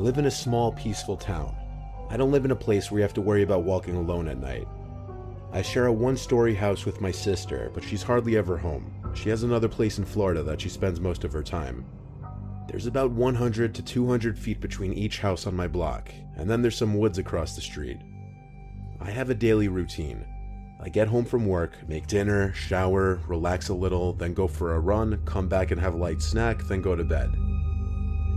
live in a small, peaceful town. I don't live in a place where you have to worry about walking alone at night. I share a one story house with my sister, but she's hardly ever home. She has another place in Florida that she spends most of her time. There's about 100 to 200 feet between each house on my block, and then there's some woods across the street. I have a daily routine. I get home from work, make dinner, shower, relax a little, then go for a run, come back and have a light snack, then go to bed.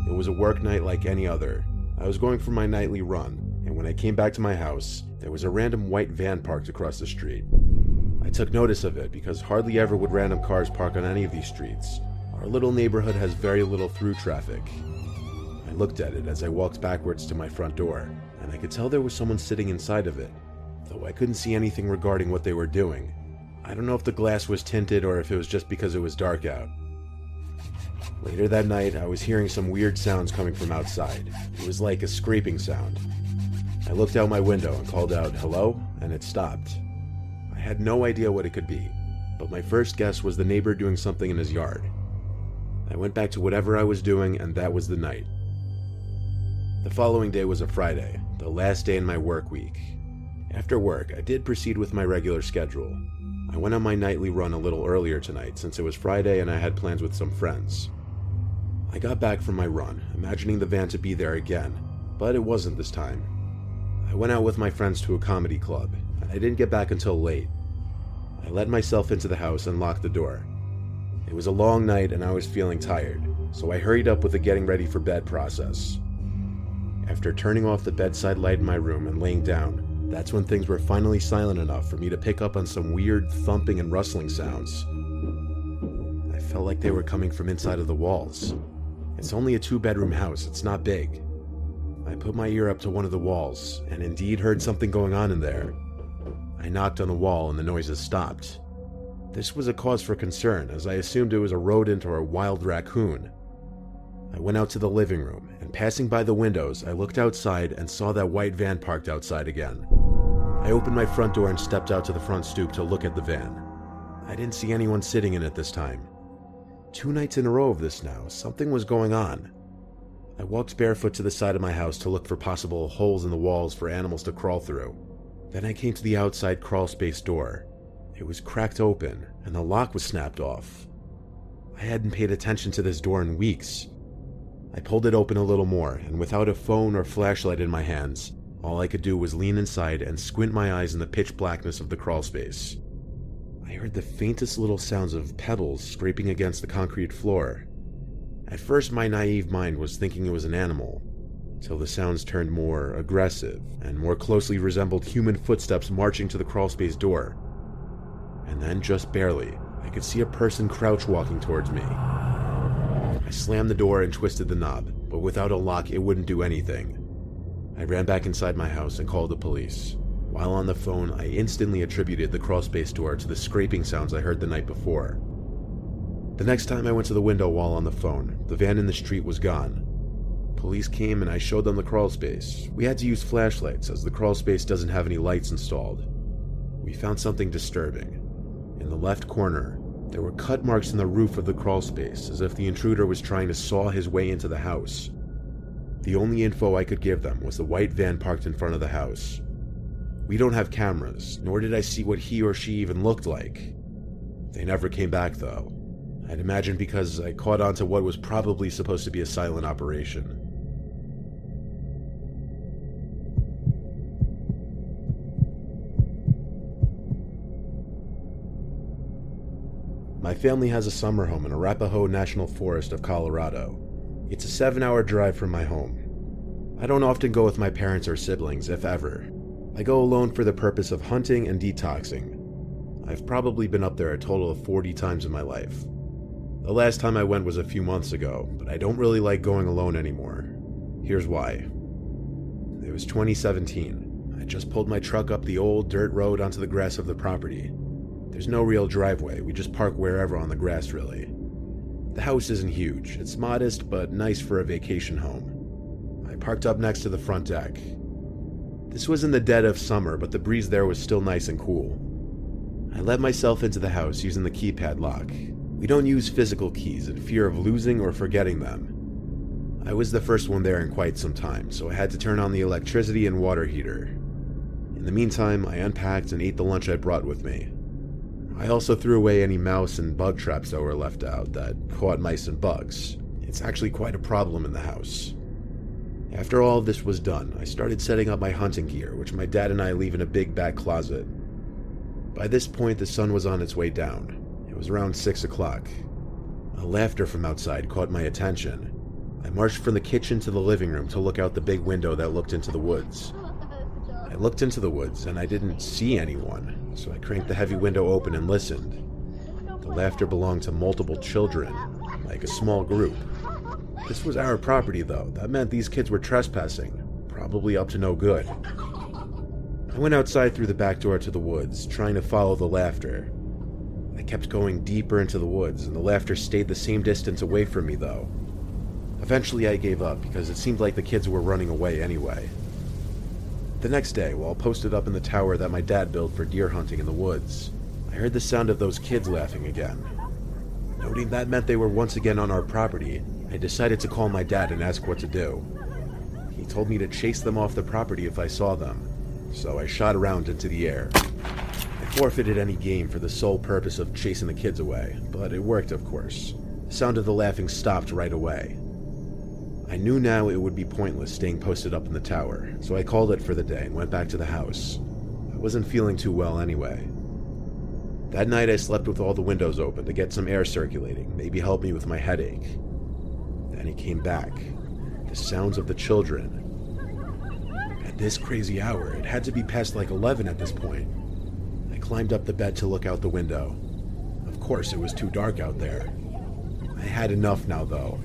It was a work night like any other. I was going for my nightly run, and when I came back to my house, there was a random white van parked across the street. I took notice of it because hardly ever would random cars park on any of these streets. Our little neighborhood has very little through traffic. I looked at it as I walked backwards to my front door, and I could tell there was someone sitting inside of it, though I couldn't see anything regarding what they were doing. I don't know if the glass was tinted or if it was just because it was dark out. Later that night, I was hearing some weird sounds coming from outside. It was like a scraping sound. I looked out my window and called out, hello, and it stopped. I had no idea what it could be, but my first guess was the neighbor doing something in his yard. I went back to whatever I was doing, and that was the night. The following day was a Friday, the last day in my work week. After work, I did proceed with my regular schedule. I went on my nightly run a little earlier tonight since it was Friday and I had plans with some friends. I got back from my run, imagining the van to be there again, but it wasn't this time. I went out with my friends to a comedy club, and I didn't get back until late. I let myself into the house and locked the door. It was a long night and I was feeling tired, so I hurried up with the getting ready for bed process. After turning off the bedside light in my room and laying down, that's when things were finally silent enough for me to pick up on some weird thumping and rustling sounds. I felt like they were coming from inside of the walls. It's only a two bedroom house, it's not big. I put my ear up to one of the walls, and indeed heard something going on in there. I knocked on the wall, and the noises stopped. This was a cause for concern, as I assumed it was a rodent or a wild raccoon. I went out to the living room, and passing by the windows, I looked outside and saw that white van parked outside again. I opened my front door and stepped out to the front stoop to look at the van. I didn't see anyone sitting in it this time. Two nights in a row of this now, something was going on. I walked barefoot to the side of my house to look for possible holes in the walls for animals to crawl through. Then I came to the outside crawl space door. It was cracked open, and the lock was snapped off. I hadn't paid attention to this door in weeks. I pulled it open a little more, and without a phone or flashlight in my hands, all I could do was lean inside and squint my eyes in the pitch blackness of the crawl space. I heard the faintest little sounds of pebbles scraping against the concrete floor, at first, my naive mind was thinking it was an animal, till the sounds turned more aggressive and more closely resembled human footsteps marching to the crawlspace door. And then, just barely, I could see a person crouch walking towards me. I slammed the door and twisted the knob, but without a lock, it wouldn't do anything. I ran back inside my house and called the police. While on the phone, I instantly attributed the crawlspace door to the scraping sounds I heard the night before. The next time I went to the window while on the phone, the van in the street was gone. Police came and I showed them the crawl space. We had to use flashlights as the crawl space doesn't have any lights installed. We found something disturbing. In the left corner, there were cut marks in the roof of the crawl space as if the intruder was trying to saw his way into the house. The only info I could give them was the white van parked in front of the house. We don't have cameras, nor did I see what he or she even looked like. They never came back though. I'd imagine because I caught on to what was probably supposed to be a silent operation. My family has a summer home in Arapaho National Forest of Colorado. It's a seven hour drive from my home. I don't often go with my parents or siblings, if ever. I go alone for the purpose of hunting and detoxing. I've probably been up there a total of 40 times in my life. The last time I went was a few months ago, but I don't really like going alone anymore. Here's why. It was 2017. I just pulled my truck up the old dirt road onto the grass of the property. There's no real driveway, we just park wherever on the grass, really. The house isn't huge, it's modest but nice for a vacation home. I parked up next to the front deck. This was in the dead of summer, but the breeze there was still nice and cool. I let myself into the house using the keypad lock, we don't use physical keys in fear of losing or forgetting them. I was the first one there in quite some time, so I had to turn on the electricity and water heater. In the meantime, I unpacked and ate the lunch I brought with me. I also threw away any mouse and bug traps that were left out that caught mice and bugs. It's actually quite a problem in the house. After all this was done, I started setting up my hunting gear, which my dad and I leave in a big back closet. By this point, the sun was on its way down. It was around 6 o'clock. A laughter from outside caught my attention. I marched from the kitchen to the living room to look out the big window that looked into the woods. I looked into the woods and I didn't see anyone, so I cranked the heavy window open and listened. The laughter belonged to multiple children, like a small group. This was our property, though. That meant these kids were trespassing, probably up to no good. I went outside through the back door to the woods, trying to follow the laughter. I kept going deeper into the woods, and the laughter stayed the same distance away from me, though. Eventually, I gave up because it seemed like the kids were running away anyway. The next day, while posted up in the tower that my dad built for deer hunting in the woods, I heard the sound of those kids laughing again. Noting that meant they were once again on our property, I decided to call my dad and ask what to do. He told me to chase them off the property if I saw them, so I shot around into the air. I forfeited any game for the sole purpose of chasing the kids away, but it worked, of course. The sound of the laughing stopped right away. I knew now it would be pointless staying posted up in the tower, so I called it for the day and went back to the house. I wasn't feeling too well anyway. That night I slept with all the windows open to get some air circulating, maybe help me with my headache. Then he came back. The sounds of the children. At this crazy hour, it had to be past like 11 at this point. I climbed up the bed to look out the window. Of course, it was too dark out there. I had enough now, though.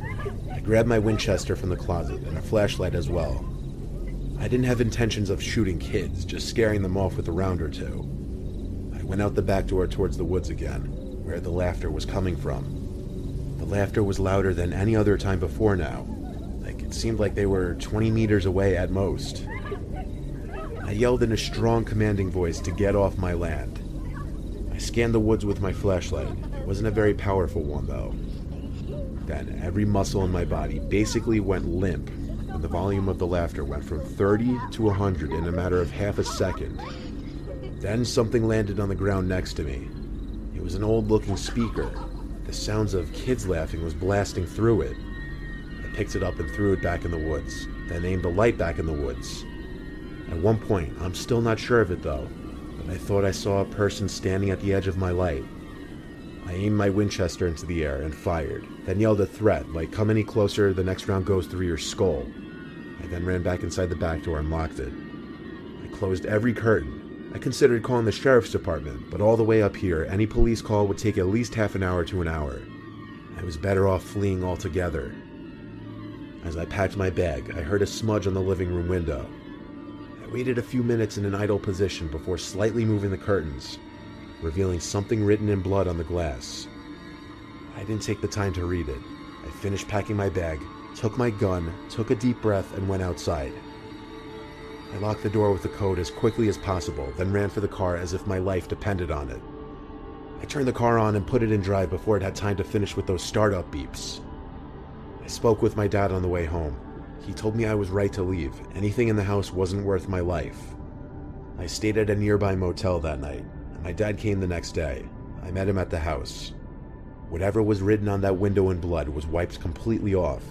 I grabbed my Winchester from the closet and a flashlight as well. I didn't have intentions of shooting kids, just scaring them off with a round or two. I went out the back door towards the woods again, where the laughter was coming from. The laughter was louder than any other time before now. Like it seemed like they were 20 meters away at most. I yelled in a strong, commanding voice to get off my land. I scanned the woods with my flashlight. It wasn't a very powerful one, though. Then every muscle in my body basically went limp when the volume of the laughter went from 30 to 100 in a matter of half a second. Then something landed on the ground next to me. It was an old looking speaker. The sounds of kids laughing was blasting through it. I picked it up and threw it back in the woods, then aimed the light back in the woods. At one point, I'm still not sure of it though, but I thought I saw a person standing at the edge of my light. I aimed my Winchester into the air and fired, then yelled a threat like, Come any closer, the next round goes through your skull. I then ran back inside the back door and locked it. I closed every curtain. I considered calling the sheriff's department, but all the way up here, any police call would take at least half an hour to an hour. I was better off fleeing altogether. As I packed my bag, I heard a smudge on the living room window. I waited a few minutes in an idle position before slightly moving the curtains revealing something written in blood on the glass. I didn't take the time to read it. I finished packing my bag, took my gun, took a deep breath, and went outside. I locked the door with the code as quickly as possible, then ran for the car as if my life depended on it. I turned the car on and put it in drive before it had time to finish with those startup beeps. I spoke with my dad on the way home. He told me I was right to leave. Anything in the house wasn't worth my life. I stayed at a nearby motel that night. And my dad came the next day. I met him at the house. Whatever was written on that window in blood was wiped completely off.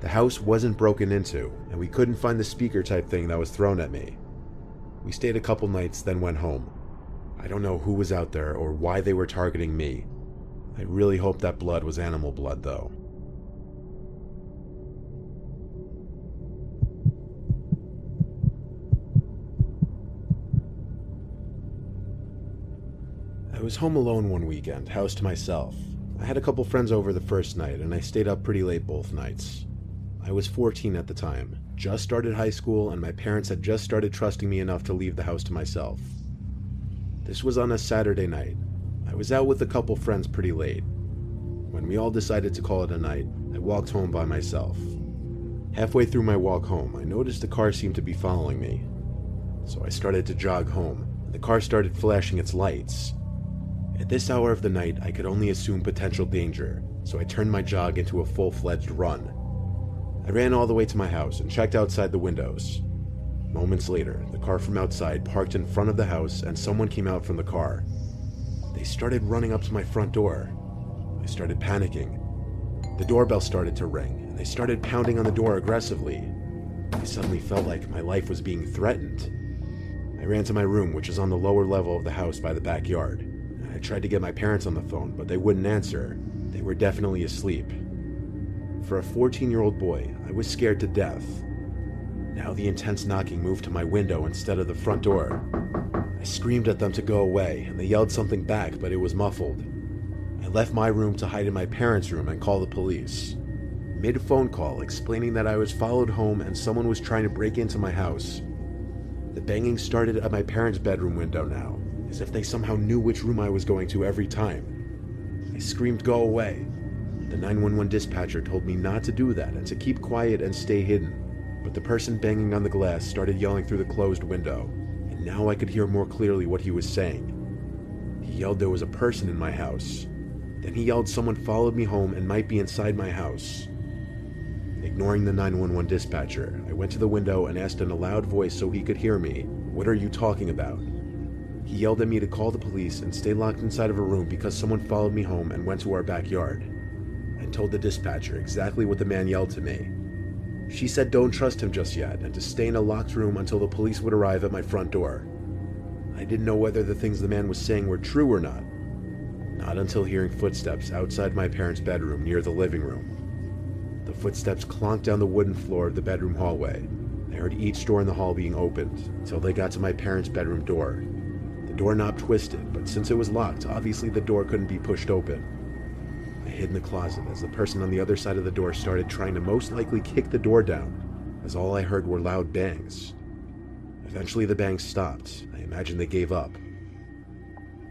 The house wasn't broken into, and we couldn't find the speaker type thing that was thrown at me. We stayed a couple nights, then went home. I don't know who was out there or why they were targeting me. I really hope that blood was animal blood, though. I was home alone one weekend, house to myself. I had a couple friends over the first night, and I stayed up pretty late both nights. I was 14 at the time, just started high school, and my parents had just started trusting me enough to leave the house to myself. This was on a Saturday night. I was out with a couple friends pretty late. When we all decided to call it a night, I walked home by myself. Halfway through my walk home, I noticed a car seemed to be following me. So I started to jog home, and the car started flashing its lights. This hour of the night, I could only assume potential danger, so I turned my jog into a full fledged run. I ran all the way to my house and checked outside the windows. Moments later, the car from outside parked in front of the house and someone came out from the car. They started running up to my front door. I started panicking. The doorbell started to ring, and they started pounding on the door aggressively. I suddenly felt like my life was being threatened. I ran to my room, which is on the lower level of the house by the backyard. I tried to get my parents on the phone, but they wouldn't answer. They were definitely asleep. For a 14 year old boy, I was scared to death. Now the intense knocking moved to my window instead of the front door. I screamed at them to go away, and they yelled something back, but it was muffled. I left my room to hide in my parents' room and call the police. Mid phone call, explaining that I was followed home and someone was trying to break into my house. The banging started at my parents' bedroom window now, as if they somehow knew which room I was going to every time. I screamed, Go away. The 911 dispatcher told me not to do that and to keep quiet and stay hidden. But the person banging on the glass started yelling through the closed window, and now I could hear more clearly what he was saying. He yelled there was a person in my house. Then he yelled someone followed me home and might be inside my house. Ignoring the 911 dispatcher, I went to the window and asked in a loud voice so he could hear me, What are you talking about? He yelled at me to call the police and stay locked inside of a room because someone followed me home and went to our backyard. I told the dispatcher exactly what the man yelled to me. She said don't trust him just yet and to stay in a locked room until the police would arrive at my front door. I didn't know whether the things the man was saying were true or not. Not until hearing footsteps outside my parents' bedroom near the living room. The footsteps clonked down the wooden floor of the bedroom hallway. I heard each door in the hall being opened until they got to my parents' bedroom door. The doorknob twisted, but since it was locked, obviously the door couldn't be pushed open. I hid in the closet as the person on the other side of the door started trying to most likely kick the door down, as all I heard were loud bangs. Eventually, the bangs stopped. I imagine they gave up.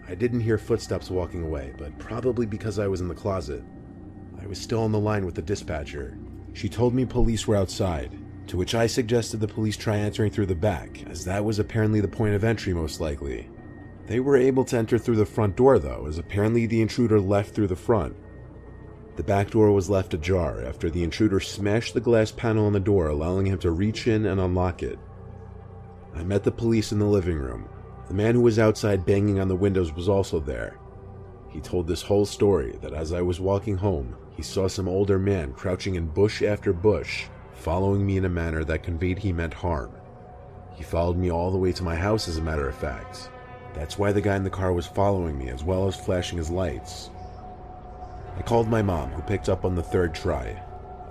I didn't hear footsteps walking away, but probably because I was in the closet. I was still on the line with the dispatcher. She told me police were outside, to which I suggested the police try entering through the back, as that was apparently the point of entry most likely. They were able to enter through the front door though, as apparently the intruder left through the front. The back door was left ajar after the intruder smashed the glass panel on the door, allowing him to reach in and unlock it. I met the police in the living room. The man who was outside banging on the windows was also there. He told this whole story that as I was walking home, he saw some older man crouching in bush after bush, following me in a manner that conveyed he meant harm. He followed me all the way to my house, as a matter of fact. That's why the guy in the car was following me, as well as flashing his lights. I called my mom, who picked up on the third try.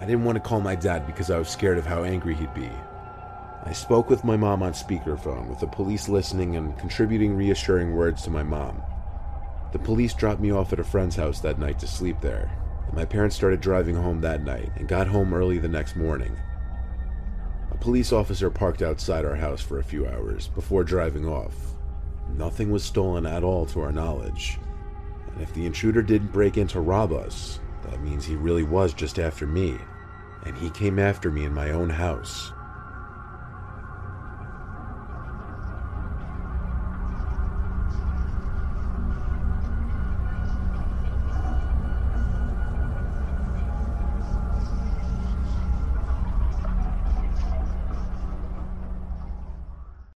I didn't want to call my dad because I was scared of how angry he'd be. I spoke with my mom on speakerphone, with the police listening and contributing reassuring words to my mom. The police dropped me off at a friend's house that night to sleep there, and my parents started driving home that night and got home early the next morning. A police officer parked outside our house for a few hours before driving off. Nothing was stolen at all to our knowledge. And if the intruder didn't break in to rob us, that means he really was just after me. And he came after me in my own house.